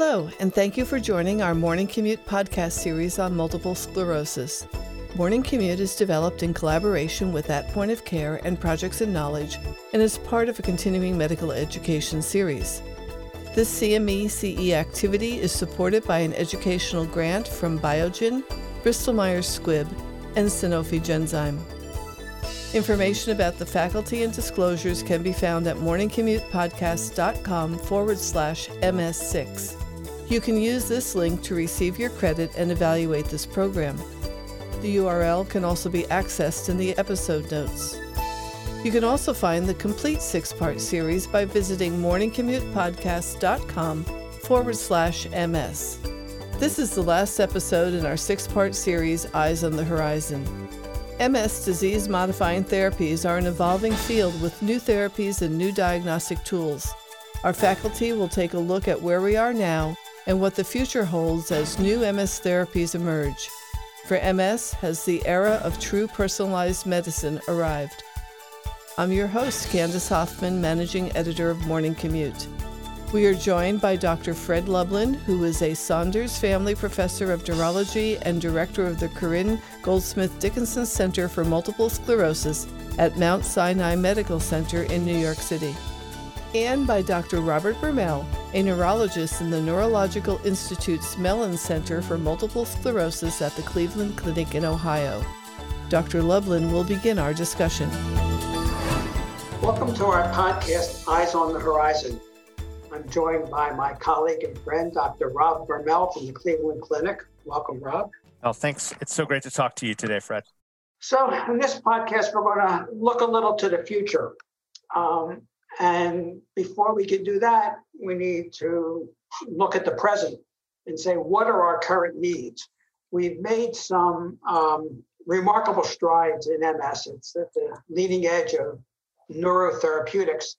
Hello, and thank you for joining our Morning Commute podcast series on multiple sclerosis. Morning Commute is developed in collaboration with That Point of Care and Projects in Knowledge and is part of a continuing medical education series. This CME CE activity is supported by an educational grant from Biogen, Bristol Myers Squibb, and Sanofi Genzyme. Information about the faculty and disclosures can be found at morningcommutepodcast.com forward slash MS6. You can use this link to receive your credit and evaluate this program. The URL can also be accessed in the episode notes. You can also find the complete six part series by visiting morningcommutepodcast.com forward slash MS. This is the last episode in our six part series, Eyes on the Horizon. MS disease modifying therapies are an evolving field with new therapies and new diagnostic tools. Our faculty will take a look at where we are now and what the future holds as new MS therapies emerge. For MS, has the era of true personalized medicine arrived? I'm your host, Candace Hoffman, Managing Editor of Morning Commute. We are joined by Dr. Fred Lublin, who is a Saunders Family Professor of Neurology and Director of the Corinne Goldsmith Dickinson Center for Multiple Sclerosis at Mount Sinai Medical Center in New York City. And by Dr. Robert Bermel, a neurologist in the Neurological Institute's Mellon Center for Multiple Sclerosis at the Cleveland Clinic in Ohio. Dr. Lublin will begin our discussion. Welcome to our podcast, Eyes on the Horizon. I'm joined by my colleague and friend, Dr. Rob Bermel from the Cleveland Clinic. Welcome, Rob. Oh, thanks. It's so great to talk to you today, Fred. So, in this podcast, we're going to look a little to the future. Um, and before we can do that, we need to look at the present and say, what are our current needs? We've made some um, remarkable strides in MS. It's at the leading edge of neurotherapeutics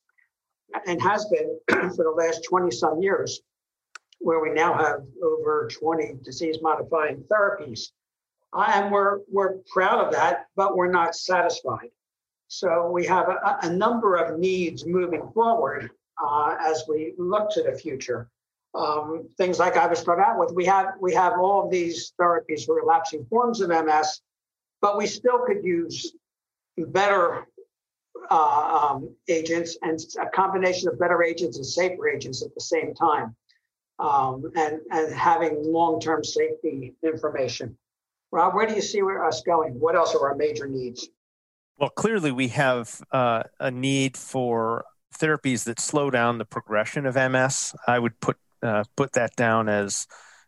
and has been for the last 20 some years, where we now have over 20 disease modifying therapies. And we're, we're proud of that, but we're not satisfied. So we have a, a number of needs moving forward uh, as we look to the future. Um, things like I was starting out with, we have we have all of these therapies for relapsing forms of MS, but we still could use better uh, um, agents and a combination of better agents and safer agents at the same time, um, and and having long-term safety information. Rob, where do you see us going? What else are our major needs? Well, clearly we have uh, a need for therapies that slow down the progression of MS. I would put uh, put that down as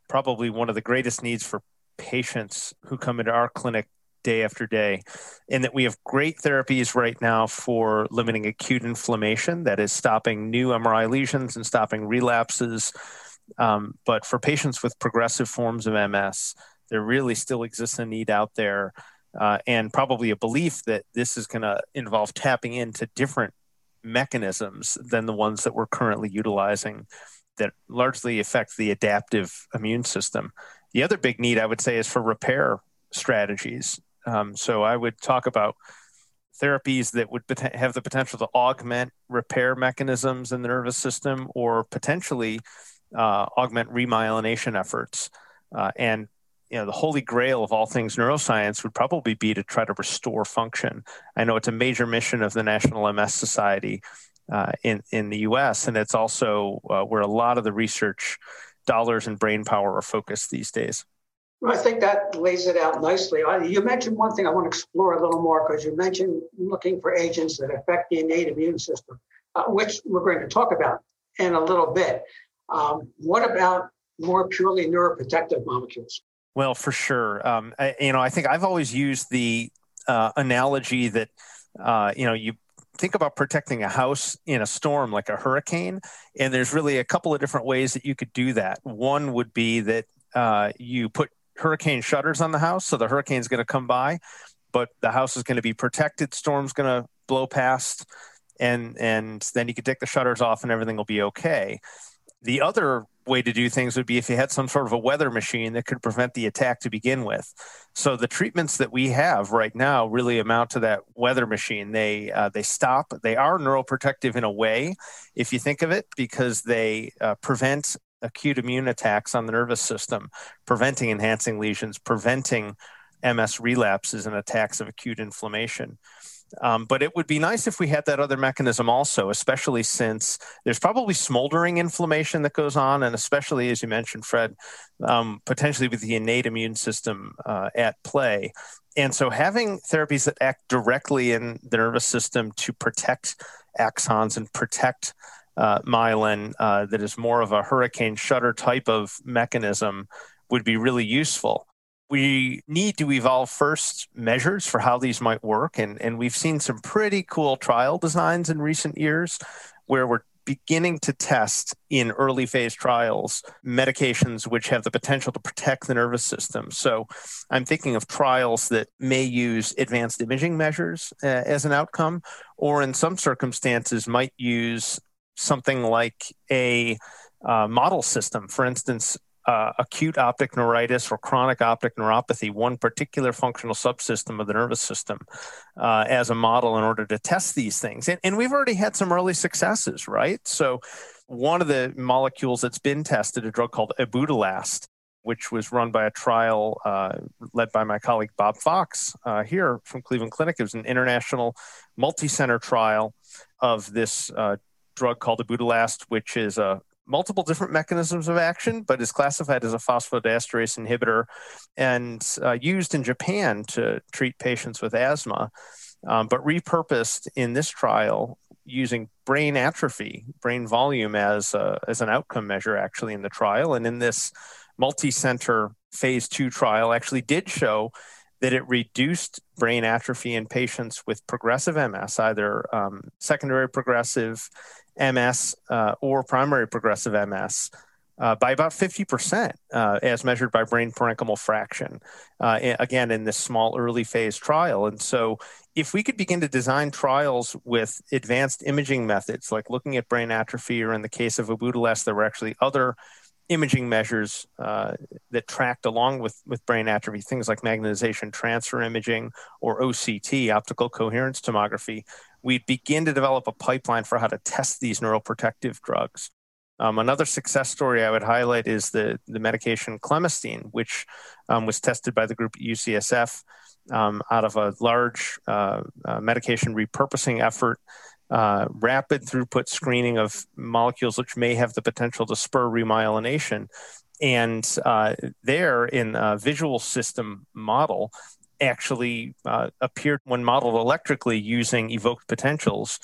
probably one of the greatest needs for patients who come into our clinic day after day, and that we have great therapies right now for limiting acute inflammation, that is, stopping new MRI lesions and stopping relapses. Um, but for patients with progressive forms of MS, there really still exists a need out there, uh, and probably a belief that this is going to involve tapping into different mechanisms than the ones that we're currently utilizing that largely affect the adaptive immune system. The other big need, I would say, is for repair strategies. Um, so I would talk about therapies that would have the potential to augment repair mechanisms in the nervous system or potentially uh, augment remyelination efforts. Uh, and you know the holy grail of all things neuroscience would probably be to try to restore function. I know it's a major mission of the National MS Society uh, in in the U.S. and it's also uh, where a lot of the research dollars and brain power are focused these days. I think that lays it out nicely. You mentioned one thing I want to explore a little more because you mentioned looking for agents that affect the innate immune system, uh, which we're going to talk about in a little bit. Um, what about more purely neuroprotective molecules? Well, for sure. Um, I, you know, I think I've always used the uh, analogy that uh, you know you think about protecting a house in a storm like a hurricane, and there's really a couple of different ways that you could do that. One would be that uh, you put hurricane shutters on the house, so the hurricane's going to come by, but the house is going to be protected. Storm's going to blow past, and and then you can take the shutters off, and everything will be okay. The other way to do things would be if you had some sort of a weather machine that could prevent the attack to begin with. So the treatments that we have right now really amount to that weather machine. They uh, they stop. They are neuroprotective in a way, if you think of it, because they uh, prevent acute immune attacks on the nervous system, preventing enhancing lesions, preventing MS relapses and attacks of acute inflammation. Um, but it would be nice if we had that other mechanism also, especially since there's probably smoldering inflammation that goes on, and especially as you mentioned, Fred, um, potentially with the innate immune system uh, at play. And so having therapies that act directly in the nervous system to protect axons and protect uh, myelin uh, that is more of a hurricane shutter type of mechanism would be really useful we need to evolve first measures for how these might work. And, and we've seen some pretty cool trial designs in recent years where we're beginning to test in early phase trials medications which have the potential to protect the nervous system. So I'm thinking of trials that may use advanced imaging measures uh, as an outcome, or in some circumstances might use something like a uh, model system. For instance, uh, acute optic neuritis or chronic optic neuropathy, one particular functional subsystem of the nervous system, uh, as a model in order to test these things. And, and we've already had some early successes, right? So, one of the molecules that's been tested, a drug called Ibudilast, which was run by a trial uh, led by my colleague Bob Fox uh, here from Cleveland Clinic. It was an international multi center trial of this uh, drug called Ibudilast, which is a multiple different mechanisms of action, but is classified as a phosphodiesterase inhibitor and uh, used in Japan to treat patients with asthma, um, but repurposed in this trial using brain atrophy, brain volume as, a, as an outcome measure actually in the trial. And in this multi-center phase two trial actually did show that it reduced brain atrophy in patients with progressive MS, either um, secondary progressive MS uh, or primary progressive MS. Uh, by about 50%, uh, as measured by brain parenchymal fraction, uh, again, in this small early phase trial. And so, if we could begin to design trials with advanced imaging methods, like looking at brain atrophy, or in the case of Ibudilast, there were actually other imaging measures uh, that tracked along with, with brain atrophy, things like magnetization transfer imaging or OCT, optical coherence tomography, we begin to develop a pipeline for how to test these neuroprotective drugs. Um, another success story I would highlight is the, the medication clemastine, which um, was tested by the group at UCSF um, out of a large uh, uh, medication repurposing effort uh, rapid throughput screening of molecules which may have the potential to spur remyelination. And uh, there, in a visual system model, actually uh, appeared when modeled electrically using evoked potentials.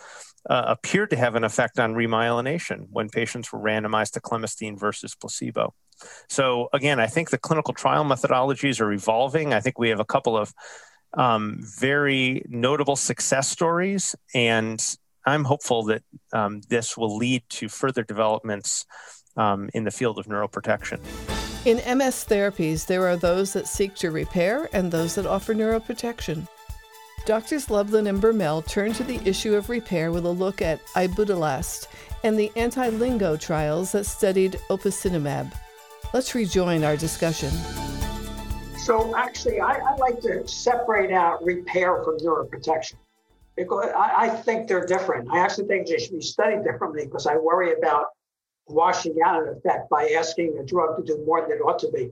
Uh, appeared to have an effect on remyelination when patients were randomized to clemastine versus placebo. So, again, I think the clinical trial methodologies are evolving. I think we have a couple of um, very notable success stories, and I'm hopeful that um, this will lead to further developments um, in the field of neuroprotection. In MS therapies, there are those that seek to repair and those that offer neuroprotection. Doctors Lublin and Bermel turn to the issue of repair with a look at ibudilast and the anti-LINGO trials that studied opicinumab. Let's rejoin our discussion. So actually, I, I like to separate out repair from neuroprotection because I think they're different. I actually think they should be studied differently because I worry about washing out an effect by asking a drug to do more than it ought to be.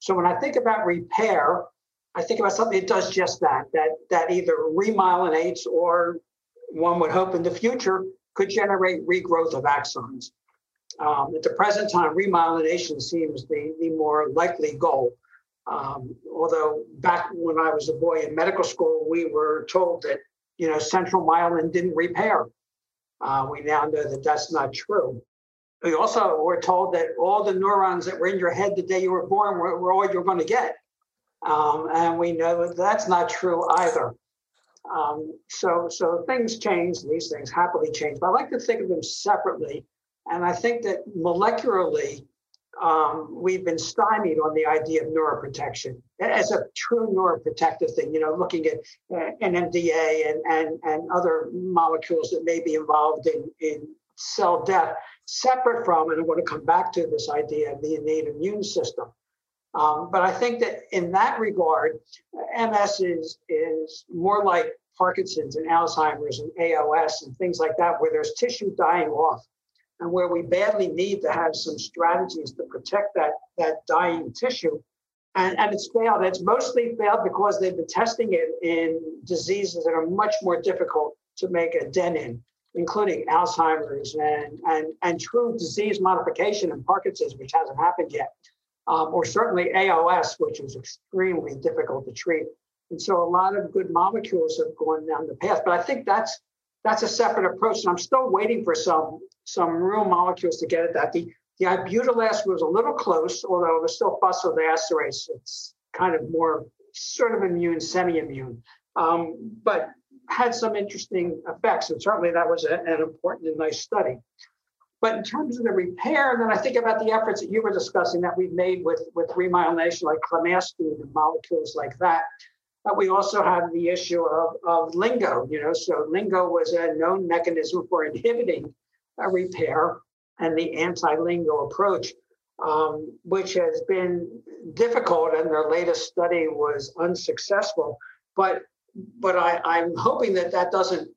So when I think about repair, I think about something that does just that, that, that either remyelinates or one would hope in the future could generate regrowth of axons. Um, at the present time, remyelination seems the, the more likely goal. Um, although back when I was a boy in medical school, we were told that you know, central myelin didn't repair. Uh, we now know that that's not true. We also were told that all the neurons that were in your head the day you were born were, were all you're going to get. Um, and we know that that's not true either. Um, so, so things change, these things happily change, but I like to think of them separately. And I think that molecularly, um, we've been stymied on the idea of neuroprotection as a true neuroprotective thing, you know, looking at uh, NMDA and, and, and other molecules that may be involved in, in cell death, separate from, and I want to come back to this idea of the innate immune system. Um, but I think that in that regard, MS is, is more like Parkinson's and Alzheimer's and ALS and things like that, where there's tissue dying off and where we badly need to have some strategies to protect that, that dying tissue. And, and it's failed. It's mostly failed because they've been testing it in diseases that are much more difficult to make a dent in, including Alzheimer's and, and, and true disease modification in Parkinson's, which hasn't happened yet, um, or certainly ALS, which is extremely difficult to treat. And so a lot of good molecules have gone down the path. But I think that's that's a separate approach. And I'm still waiting for some some real molecules to get at that. The the was a little close, although it was still phosphodiesterase. It's kind of more sort of immune, semi-immune, um, but had some interesting effects. And certainly that was a, an important and nice study. But in terms of the repair, then I think about the efforts that you were discussing that we've made with, with remyelination, like clemastine and molecules like that. But we also have the issue of, of LINGO, you know, so LINGO was a known mechanism for inhibiting a repair and the anti-LINGO approach, um, which has been difficult and their latest study was unsuccessful. But but I, I'm hoping that that doesn't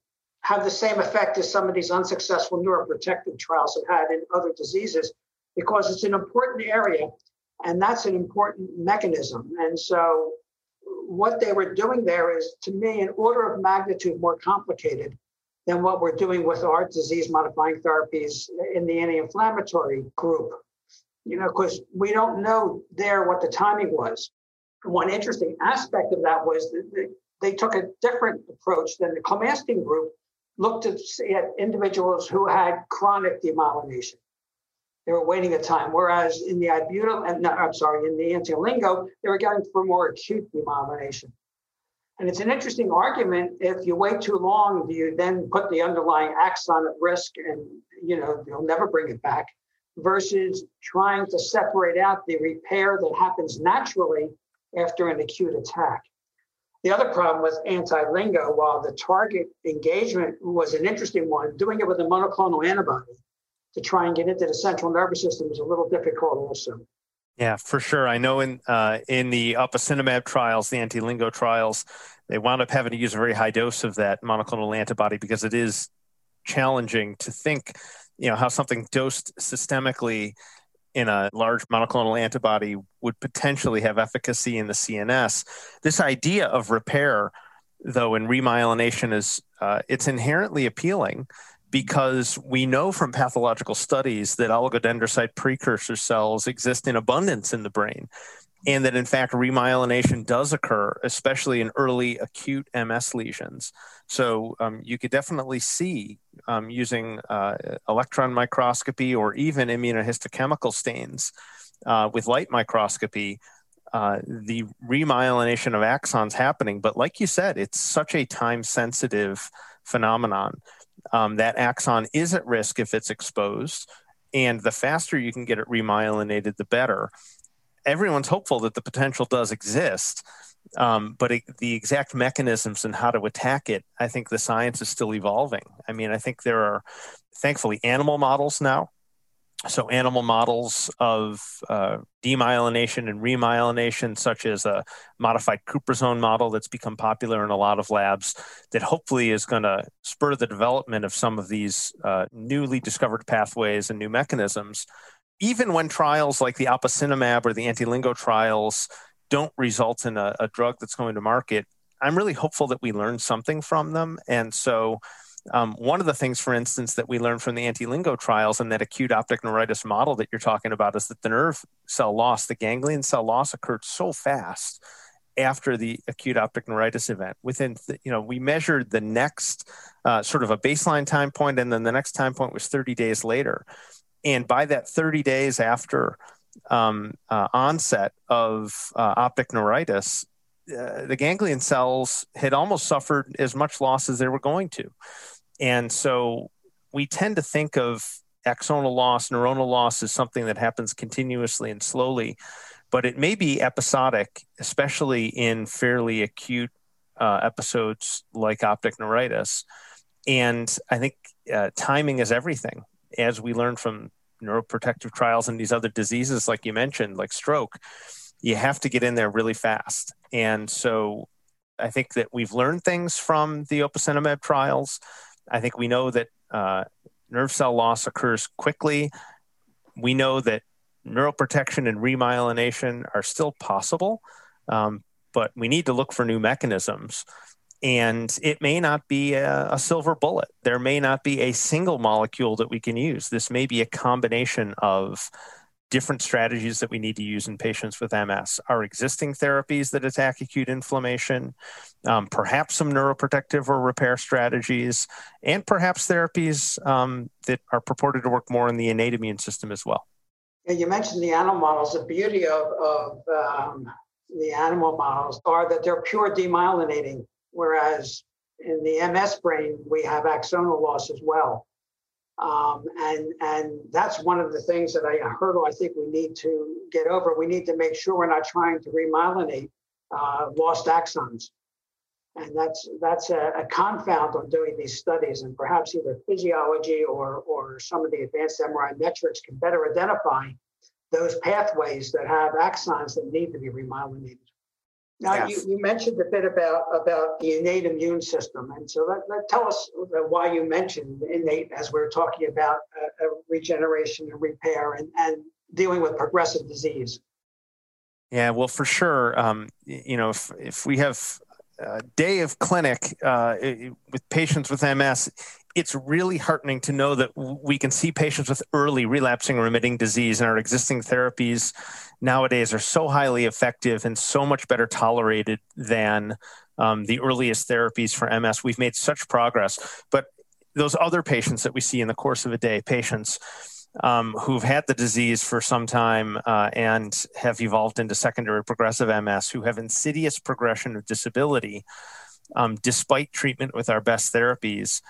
have the same effect as some of these unsuccessful neuroprotective trials have had in other diseases, because it's an important area and that's an important mechanism. And so what they were doing there is, to me, an order of magnitude more complicated than what we're doing with our disease modifying therapies in the anti inflammatory group. You know, because we don't know there what the timing was. One interesting aspect of that was that they took a different approach than the clemastine group looked at, at individuals who had chronic demyelination. They were waiting a time. Whereas in the and no, I'm sorry, in the anti-LINGO, they were going for more acute demyelination. And it's an interesting argument. If you wait too long, do you then put the underlying axon at risk and you know you'll never bring it back? Versus trying to separate out the repair that happens naturally after an acute attack. The other problem with anti-LINGO, while the target engagement was an interesting one, doing it with a monoclonal antibody to try and get into the central nervous system is a little difficult also. Yeah, for sure. I know in uh, in the opicinumab trials, the anti-LINGO trials, they wound up having to use a very high dose of that monoclonal antibody because it is challenging to think, you know, how something dosed systemically in a large monoclonal antibody would potentially have efficacy in the CNS. This idea of repair, though, in remyelination is uh, it's inherently appealing because we know from pathological studies that oligodendrocyte precursor cells exist in abundance in the brain and that in fact remyelination does occur especially in early acute ms lesions so um, you could definitely see um, using uh, electron microscopy or even immunohistochemical stains uh, with light microscopy uh, the remyelination of axons happening but like you said it's such a time sensitive phenomenon um, that axon is at risk if it's exposed. And the faster you can get it remyelinated, the better. Everyone's hopeful that the potential does exist, um, but it, the exact mechanisms and how to attack it, I think the science is still evolving. I mean, I think there are thankfully animal models now so animal models of uh, demyelination and remyelination, such as a modified cuprizone model that's become popular in a lot of labs, that hopefully is going to spur the development of some of these uh, newly discovered pathways and new mechanisms. Even when trials like the opicinumab or the anti-LINGO trials don't result in a, a drug that's going to market, I'm really hopeful that we learn something from them. And so um, one of the things, for instance, that we learned from the anti-LINGO trials and that acute optic neuritis model that you're talking about is that the nerve cell loss, the ganglion cell loss occurred so fast after the acute optic neuritis event. Within, you know, we measured the next uh, sort of a baseline time point, and then the next time point was 30 days later. And by that 30 days after um, uh, onset of uh, optic neuritis, uh, the ganglion cells had almost suffered as much loss as they were going to. And so we tend to think of axonal loss, neuronal loss as something that happens continuously and slowly, but it may be episodic, especially in fairly acute uh, episodes like optic neuritis. And I think uh, timing is everything. As we learn from neuroprotective trials and these other diseases, like you mentioned, like stroke, you have to get in there really fast. And so I think that we've learned things from the opicinumab trials. I think we know that uh, nerve cell loss occurs quickly. We know that neuroprotection and remyelination are still possible, um, but we need to look for new mechanisms. And it may not be a, a, silver bullet. There may not be a single molecule that we can use. This may be a combination of different strategies that we need to use in patients with MS. Our existing therapies that attack acute inflammation, um, perhaps some neuroprotective or repair strategies, and perhaps therapies um, that are purported to work more in the innate immune system as well. You mentioned the animal models. The beauty of, of um, the animal models are that they're pure demyelinating, whereas in the MS brain, we have axonal loss as well. Um, and and that's one of the things that I hurdle I think we need to get over. We need to make sure we're not trying to remyelinate uh, lost axons, and that's that's a, a, confound on doing these studies. And perhaps either physiology or or some of the advanced MRI metrics can better identify those pathways that have axons that need to be remyelinated. Now, yes. you, you, mentioned a bit about, about the innate immune system. And so let, let tell us why you mentioned innate as we're talking about uh, regeneration and repair and, and dealing with progressive disease. Yeah, well, for sure. Um, you know, if, if we have a day of clinic uh, with patients with MS, it's really heartening to know that we can see patients with early relapsing remitting disease and our existing therapies nowadays are so highly effective and so much better tolerated than um, the earliest therapies for MS. We've made such progress. But those other patients that we see in the course of a day, patients um, who've had the disease for some time uh, and have evolved into secondary progressive MS, who have insidious progression of disability um, despite treatment with our best therapies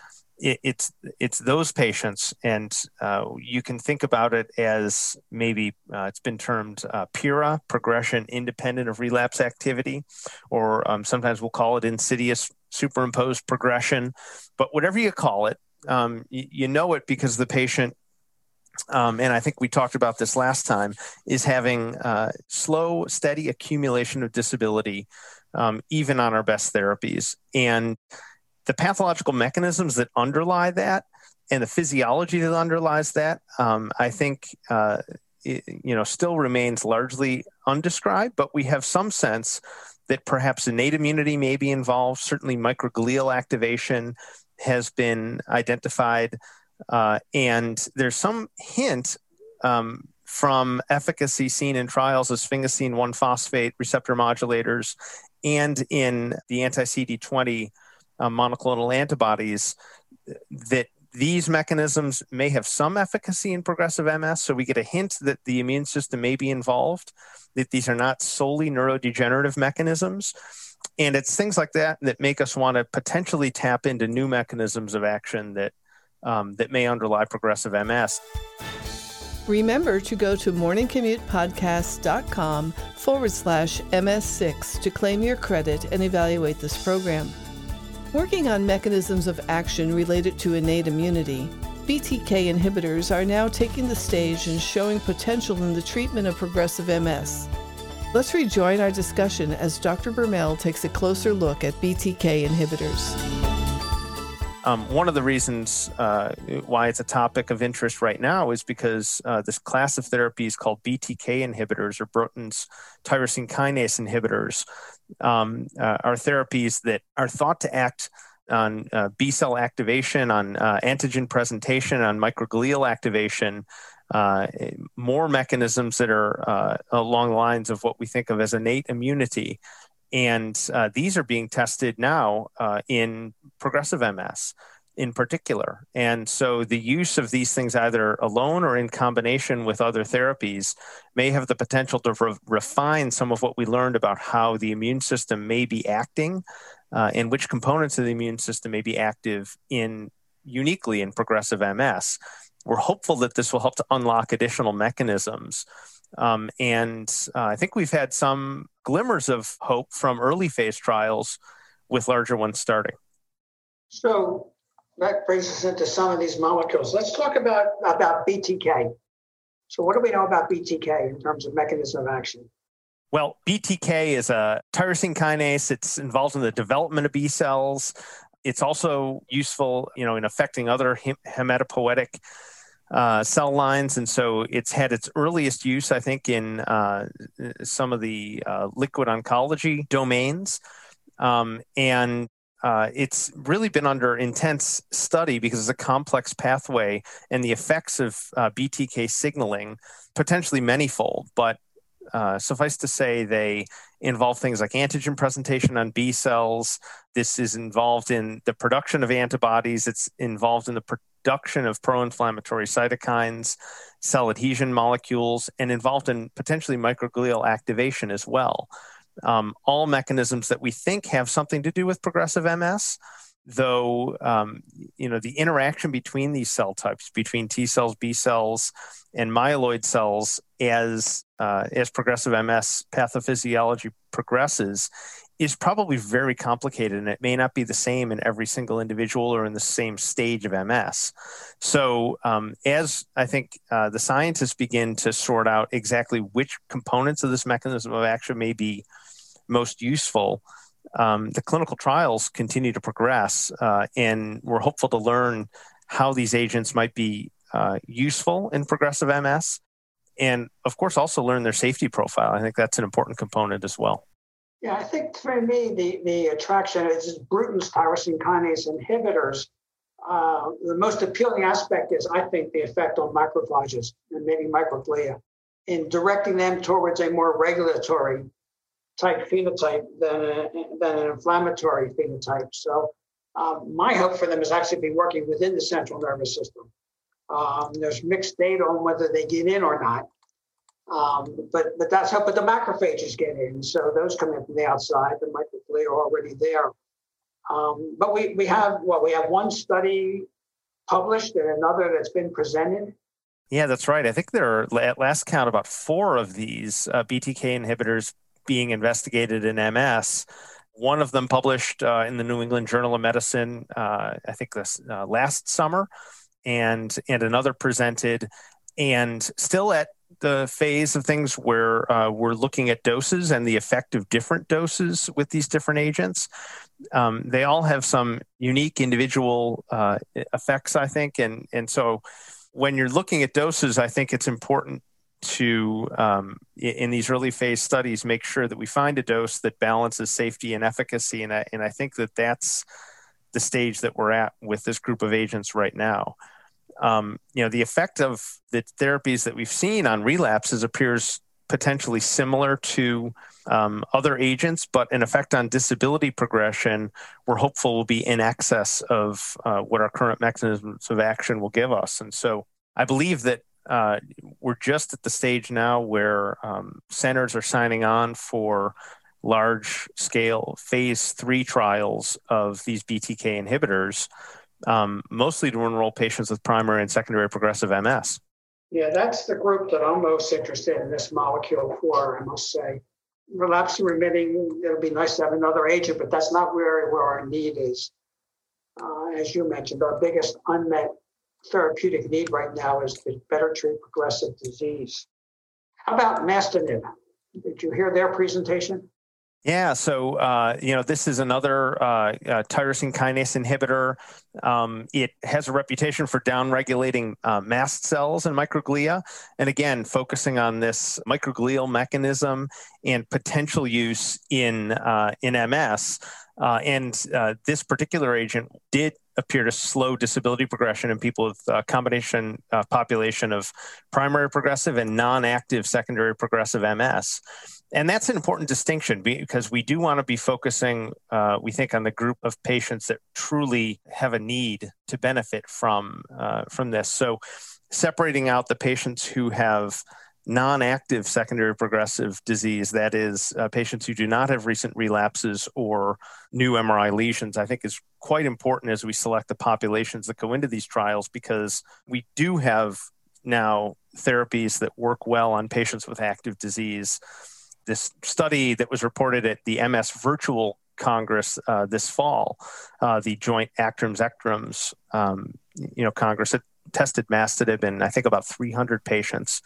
it, it's it's those patients, and uh, you can think about it as maybe uh, it's been termed uh, PIRA, progression independent of relapse activity, or um, sometimes we'll call it insidious superimposed progression. But whatever you call it, um, you, you know it because the patient um, and I think we talked about this last time, is having uh, slow, steady accumulation of disability, um, even on our best therapies. And the pathological mechanisms that underlie that and the physiology that underlies that, um, I think, uh, it, you know, still remains largely undescribed. But we have some sense that perhaps innate immunity may be involved. Certainly, microglial activation has been identified, uh, and there's some hint. Um, from efficacy seen in trials of sphingosine 1 phosphate receptor modulators and in the anti CD20 uh, monoclonal antibodies that these mechanisms may have some efficacy in progressive MS. So we get a hint that the immune system may be involved, that these are not solely neurodegenerative mechanisms. And it's things like that that make us want to potentially tap into new mechanisms of action that, um, that may underlie progressive MS. Remember to go to morningcommutepodcast.com forward slash MS6 to claim your credit and evaluate this program. Working on mechanisms of action related to innate immunity, BTK inhibitors are now taking the stage and showing potential in the treatment of progressive MS. Let's rejoin our discussion as Dr. Bermel takes a closer look at BTK inhibitors. Um, one of the reasons uh, why it's a topic of interest right now is because uh, this class of therapies called BTK inhibitors or Bruton's tyrosine kinase inhibitors um, uh, are therapies that are thought to act on uh, B cell activation, on uh, antigen presentation, on microglial activation, uh, more mechanisms that are uh, along the lines of what we think of as innate immunity. And uh, these are being tested now in progressive MS in particular. And so the use of these things either alone or in combination with other therapies may have the potential to re- refine some of what we learned about how the immune system may be acting uh, and which components of the immune system may be active in uniquely in progressive MS. We're hopeful that this will help to unlock additional mechanisms. Um, and uh, I think we've had some glimmers of hope from early phase trials with larger ones starting. So that brings us into some of these molecules. Let's talk about, about BTK. So, what do we know about BTK in terms of mechanism of action? Well, BTK is a tyrosine kinase. It's involved in the development of B cells. It's also useful, you know, in affecting other hematopoietic uh, cell lines, and so it's had its earliest use, I think, in uh, some of the uh, liquid oncology domains, um, and uh, it's really been under intense study because it's a complex pathway, and the effects of uh, BTK signaling potentially manyfold, but uh, suffice to say, they involve things like antigen presentation on B cells. This is involved in the production of antibodies. It's involved in the production of pro inflammatory cytokines, cell adhesion molecules, and involved in potentially microglial activation as well. Um, all mechanisms that we think have something to do with progressive MS though um, you know the interaction between these cell types between t cells b cells and myeloid cells as uh, as progressive ms pathophysiology progresses is probably very complicated and it may not be the same in every single individual or in the same stage of ms so um, as i think uh, the scientists begin to sort out exactly which components of this mechanism of action may be most useful um, the clinical trials continue to progress, uh, and we're hopeful to learn how these agents might be uh, useful in progressive MS, and of course, also learn their safety profile. I think that's an important component as well. Yeah, I think for me, the, the attraction is Bruton's tyrosine kinase inhibitors. Uh, the most appealing aspect is, I think, the effect on macrophages and maybe microglia in directing them towards a more regulatory type phenotype than, a, than an inflammatory phenotype. So um, my hope for them is actually be working within the central nervous system. Um, there's mixed data on whether they get in or not. Um, but but that's how but the macrophages get in. So those come in from the outside. The microglia are already there. Um, but we we have well, we have one study published and another that's been presented. Yeah, that's right. I think there are at last count about four of these uh, BTK inhibitors being investigated in MS. One of them published uh, in the New England Journal of Medicine, uh, I think this uh, last summer, and and another presented, and still at the phase of things where uh, we're looking at doses and the effect of different doses with these different agents. Um, they all have some unique individual uh, effects, I think, and and so when you're looking at doses, I think it's important to um, in these early phase studies make sure that we find a dose that balances safety and efficacy. And I, and I think that that's the stage that we're at with this group of agents right now um, you know the effect of the therapies that we've seen on relapses appears potentially similar to um, other agents but an effect on disability progression we're hopeful will be in excess of uh, what our current mechanisms of action will give us. And so I believe that uh, we're just at the stage now where um, centers are signing on for large scale phase three trials of these BTK inhibitors, um, mostly to enroll patients with primary and secondary progressive MS. Yeah, that's the group that I'm most interested in this molecule for, I must say. Relapsing remitting, it'll be nice to have another agent, but that's not where, where our need is. Uh, as you mentioned, our biggest unmet therapeutic need right now is to better treat progressive disease. How about Masitinib? Did you hear their presentation? Yeah, so uh, you know this is another uh, uh, tyrosine kinase inhibitor. Um, it has a reputation for downregulating mast cells and microglia, and again focusing on this microglial mechanism and potential use in in MS. And this particular agent did appear to slow disability progression in people with a combination population of primary progressive and non-active secondary progressive MS. And that's an important distinction because we do want to be focusing, uh, we think, on the group of patients that truly have a need to benefit from uh, from this. So, separating out the patients who have non-active secondary progressive disease that is uh, patients who do not have recent relapses or new mri lesions i think is quite important as we select the populations that go into these trials because we do have now therapies that work well on patients with active disease this study that was reported at the ms virtual congress uh, this fall uh, the joint ACTRIMS ECTRIMS um, you know congress it tested masitinib in i think about 300 patients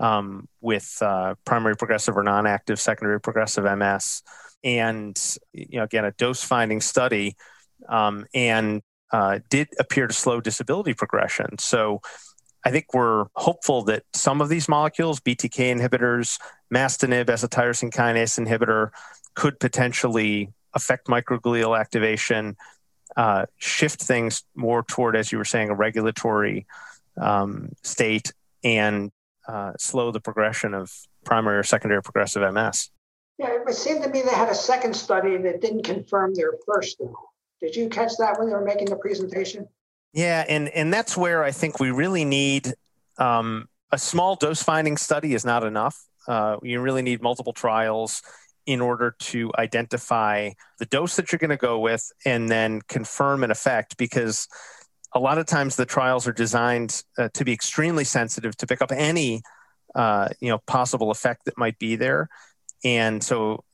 um, with uh, primary progressive or non-active secondary progressive MS, and you know again a dose finding study um, and uh, did appear to slow disability progression. So I think we're hopeful that some of these molecules, BTK inhibitors, Masitinib as a tyrosine kinase inhibitor, could potentially affect microglial activation, uh, shift things more toward, as you were saying, a regulatory um, state, and uh, slow the progression of primary or secondary progressive MS. Yeah, it seemed to me they had a second study that didn't confirm their first. Though. Did you catch that when they were making the presentation? Yeah, and and that's where I think we really need um, a small dose finding study is not enough. Uh, you really need multiple trials in order to identify the dose that you're going to go with and then confirm an effect because a lot of times the trials are designed uh, to be extremely sensitive to pick up any uh, you know possible effect that might be there and so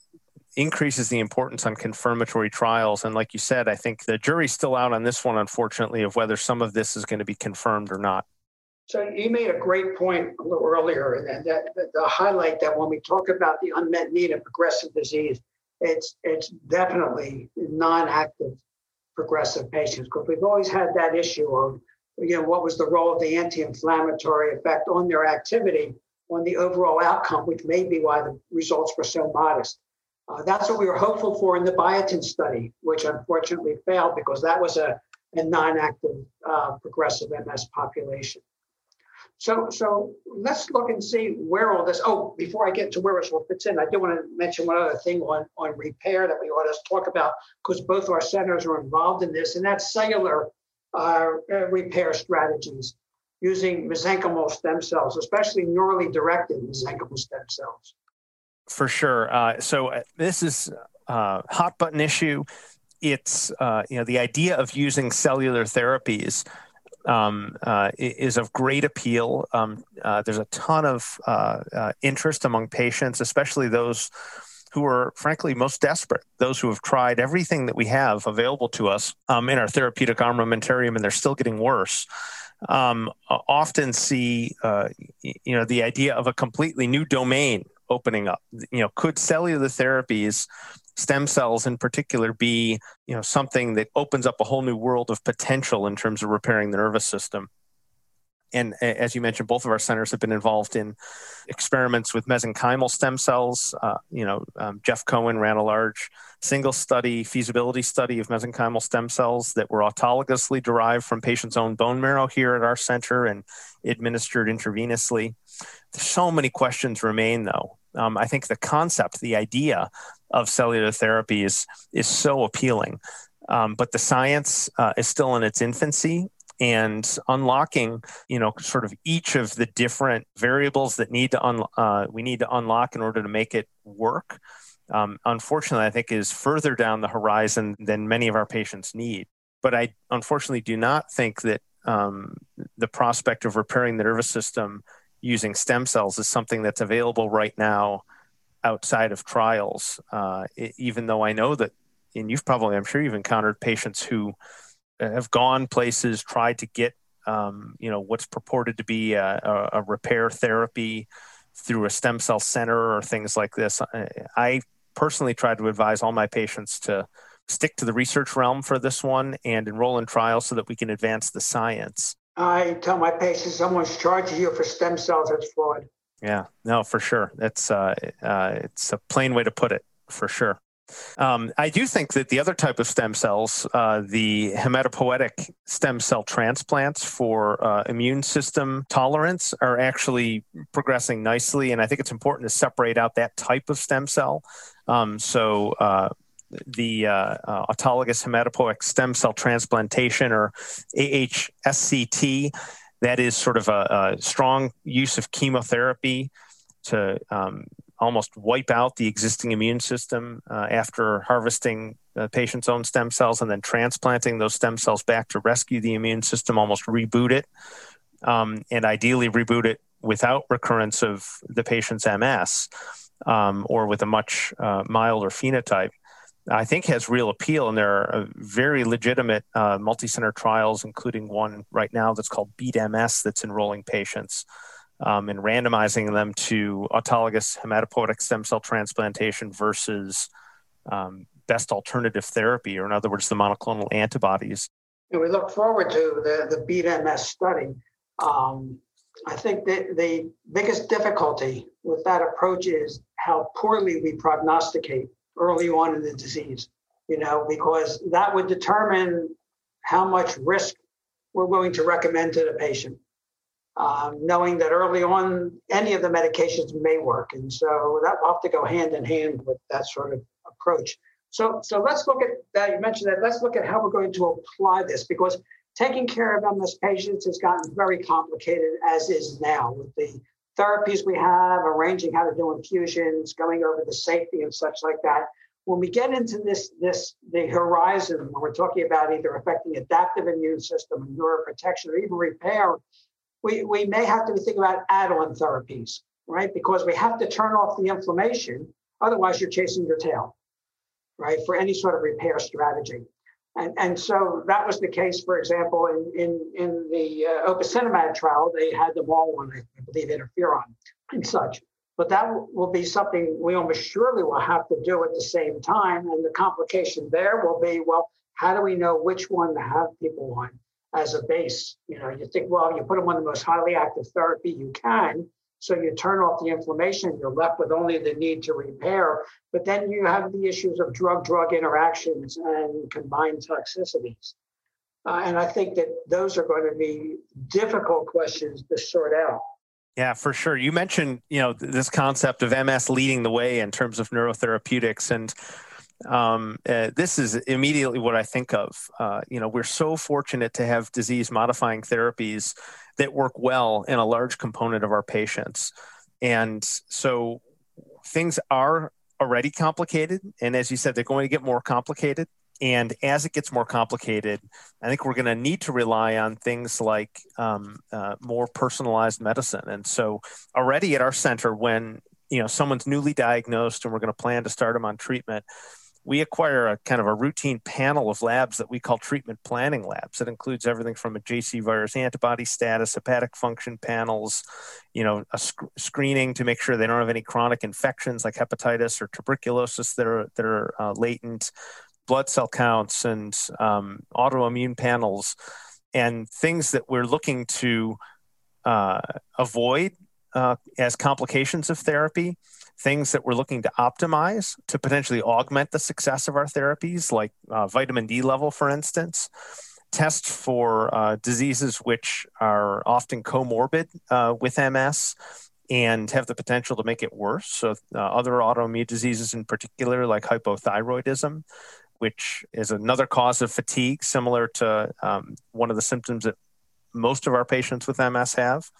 increases the importance on confirmatory trials. And like you said, I think the jury's still out on this one, unfortunately, of whether some of this is going to be confirmed or not. So you made a great point a little earlier, and that, that the highlight that when we talk about the unmet need of progressive disease, it's it's definitely non-active progressive patients because we've always had that issue of you know what was the role of the anti-inflammatory effect on their activity on the overall outcome, which may be why the results were so modest. Uh, that's what we were hopeful for in the biotin study, which unfortunately failed because that was a, a non-active uh, progressive MS population. So, so let's look and see where all this. Oh, before I get to where it all fits in, I do want to mention one other thing on, on repair that we ought to talk about because both our centers are involved in this, and that's cellular uh, uh repair strategies using mesenchymal stem cells, especially neurally directed mesenchymal stem cells. For sure. Uh, so uh, this is a uh, hot button issue. It's uh, you know the idea of using cellular therapies um, uh, is of great appeal. Um, uh, there's a ton of interest among patients, especially those who are frankly most desperate, those who have tried everything that we have available to us um, in our therapeutic armamentarium and they're still getting worse. Um, often see, uh, you know, the idea of a completely new domain opening up. You know, could cellular therapies, stem cells in particular, be you know something that opens up a whole new world of potential in terms of repairing the nervous system? And as you mentioned, both of our centers have been involved in experiments with mesenchymal stem cells. Uh, you know, um, Jeff Cohen ran a large single study, feasibility study of mesenchymal stem cells that were autologously derived from patients' own bone marrow here at our center and administered intravenously. So many questions remain, though. Um, I think the concept, the idea of cellular therapy is, is so appealing. Um, but the science uh, is still in its infancy and unlocking you know sort of each of the different variables that need to un- uh, we need to unlock in order to make it work um, unfortunately i think is further down the horizon than many of our patients need but i unfortunately do not think that um, the prospect of repairing the nervous system using stem cells is something that's available right now outside of trials. Uh, even though I know that, and you've probably, I'm sure you've encountered patients who have gone places, tried to get, um, you know, what's purported to be a, a, a, repair therapy through a stem cell center or things like this. I, I personally try to advise all my patients to stick to the research realm for this one and enroll in trials so that we can advance the science. I tell my patients someone's charging you for stem cells, it's fraud. Yeah, no, for sure. That's uh, uh, it's a plain way to put it, for sure. Um, I do think that the other type of stem cells, uh, the hematopoietic stem cell transplants for uh, immune system tolerance, are actually progressing nicely. And I think it's important to separate out that type of stem cell. Um, so, uh, the uh, uh, autologous hematopoietic stem cell transplantation or AHSCT. That is sort of a, a strong use of chemotherapy to um, almost wipe out the existing immune system uh, after harvesting the patient's own stem cells and then transplanting those stem cells back to rescue the immune system, almost reboot it, um, and ideally reboot it without recurrence of the patient's MS um, or with a much uh, milder phenotype. I think has real appeal, and there are uh, very legitimate uh, multi-center trials, including one right now that's called Beat MS that's enrolling patients um, and randomizing them to autologous hematopoietic stem cell transplantation versus um, best alternative therapy, or in other words, the monoclonal antibodies. And we look forward to the, the Beat MS study. Um, I think that the biggest difficulty with that approach is how poorly we prognosticate early on in the disease, you know, because that would determine how much risk we're willing to recommend to the patient. Um, knowing that early on any of the medications may work. And so that will have to go hand in hand with that sort of approach. So, so let's look at that. You mentioned that. Let's look at how we're going to apply this because taking care of MS patients has gotten very complicated as is now with the therapies we have, arranging how to do infusions, going over the safety and such like that. When we get into this, this the horizon, when we're talking about either affecting adaptive immune system, and neuroprotection, or even repair, we, we may have to think about add-on therapies, right? Because we have to turn off the inflammation, otherwise you're chasing your tail, right? For any sort of repair strategy. And, and so that was the case, for example, in, in, in the uh, opicinumab trial, they had them all on, I believe, interferon and such. But that will be something we almost surely will have to do at the same time. And the complication there will be, well, how do we know which one to have people on as a base? You know, you think, well, you put them on the most highly active therapy you can, so you turn off the inflammation, you're left with only the need to repair. But then you have the issues of drug drug interactions and combined toxicities. Uh, and I think that those are going to be difficult questions to sort out. Yeah, for sure. You mentioned, you know, this concept of MS leading the way in terms of neurotherapeutics, and um, uh, this is immediately what I think of. Uh, you know, we're so fortunate to have disease-modifying therapies that work well in a large component of our patients. And so things are already complicated. And as you said, they're going to get more complicated. And as it gets more complicated, I think we're going to need to rely on things like um, uh, more personalized medicine. And so, already at our center, when you know someone's newly diagnosed and we're going to plan to start them on treatment, we acquire a kind of a routine panel of labs that we call treatment planning labs. That includes everything from a JC virus antibody status, hepatic function panels, you know, a sc- screening to make sure they don't have any chronic infections like hepatitis or tuberculosis that are that are uh, latent, blood cell counts, and um, autoimmune panels, and things that we're looking to uh, avoid uh, as complications of therapy things that we're looking to optimize to potentially augment the success of our therapies, like uh, vitamin D level, for instance. Test for uh, diseases which are often comorbid uh, with MS and have the potential to make it worse. So, uh, other autoimmune diseases in particular, like hypothyroidism, which is another cause of fatigue, similar to um, one of the symptoms that most of our patients with MS have.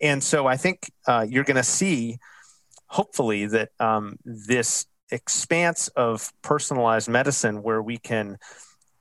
And so, I think uh, you're going to see hopefully that um, this expanse of personalized medicine where we can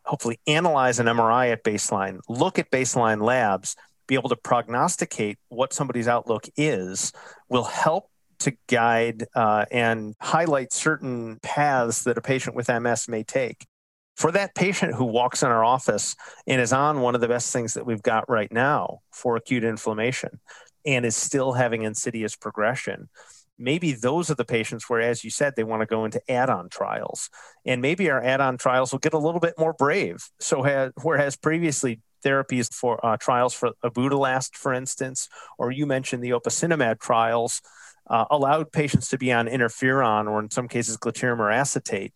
hopefully analyze an MRI at baseline, look at baseline labs, be able to prognosticate what somebody's outlook is, will help to guide uh, and highlight certain paths that a patient with MS may take. For that patient who walks in our office and is on one of the best things that we've got right now for acute inflammation and is still having insidious progression, maybe those are the patients where, as you said, they want to go into add-on trials, and maybe our add-on trials will get a little bit more brave. So, whereas previously therapies for uh, trials for ibudilast, for instance, or you mentioned the opicinumab trials, uh, allowed patients to be on interferon or in some cases glatiramer acetate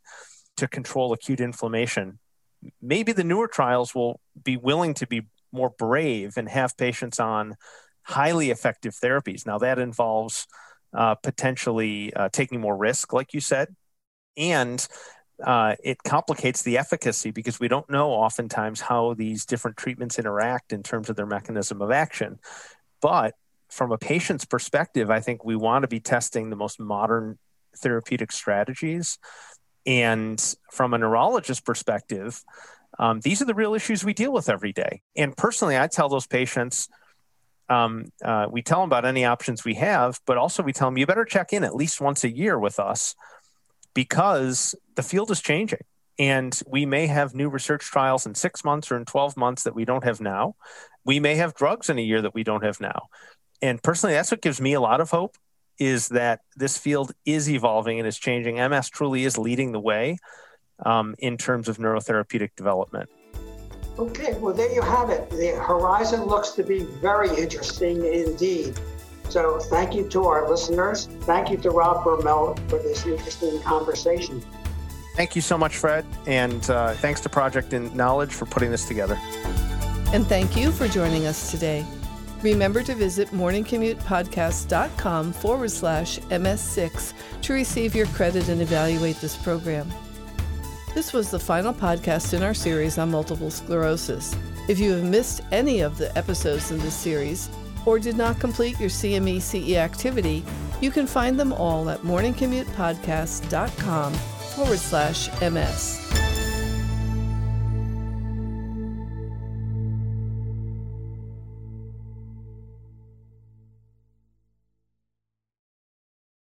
to control acute inflammation. Maybe the newer trials will be willing to be more brave and have patients on highly effective therapies. Now that involves uh, potentially uh, taking more risk, like you said, and uh, it complicates the efficacy because we don't know oftentimes how these different treatments interact in terms of their mechanism of action. But from a patient's perspective, I think we want to be testing the most modern therapeutic strategies. And from a neurologist perspective, um, these are the real issues we deal with every day. And personally, I tell those patients, um, uh, we tell them about any options we have, but also we tell them you better check in at least once a year with us because the field is changing. And we may have new research trials in six months or in 12 months that we don't have now. We may have drugs in a year that we don't have now. And personally, that's what gives me a lot of hope is that this field is evolving and is changing. MS truly is leading the way. um, in terms of neurotherapeutic development. Okay, well, there you have it. The horizon looks to be very interesting indeed. So, thank you to our listeners. Thank you to Rob Bermel for this interesting conversation. Thank you so much, Fred. And uh, thanks to Project in Knowledge for putting this together. And thank you for joining us today. Remember to visit morningcommutepodcast.com forward slash MS6 to receive your credit and evaluate this program. This was the final podcast in our series on multiple sclerosis. If you have missed any of the episodes in this series or did not complete your CME CE activity, you can find them all at morningcommutepodcast.com forward slash MS.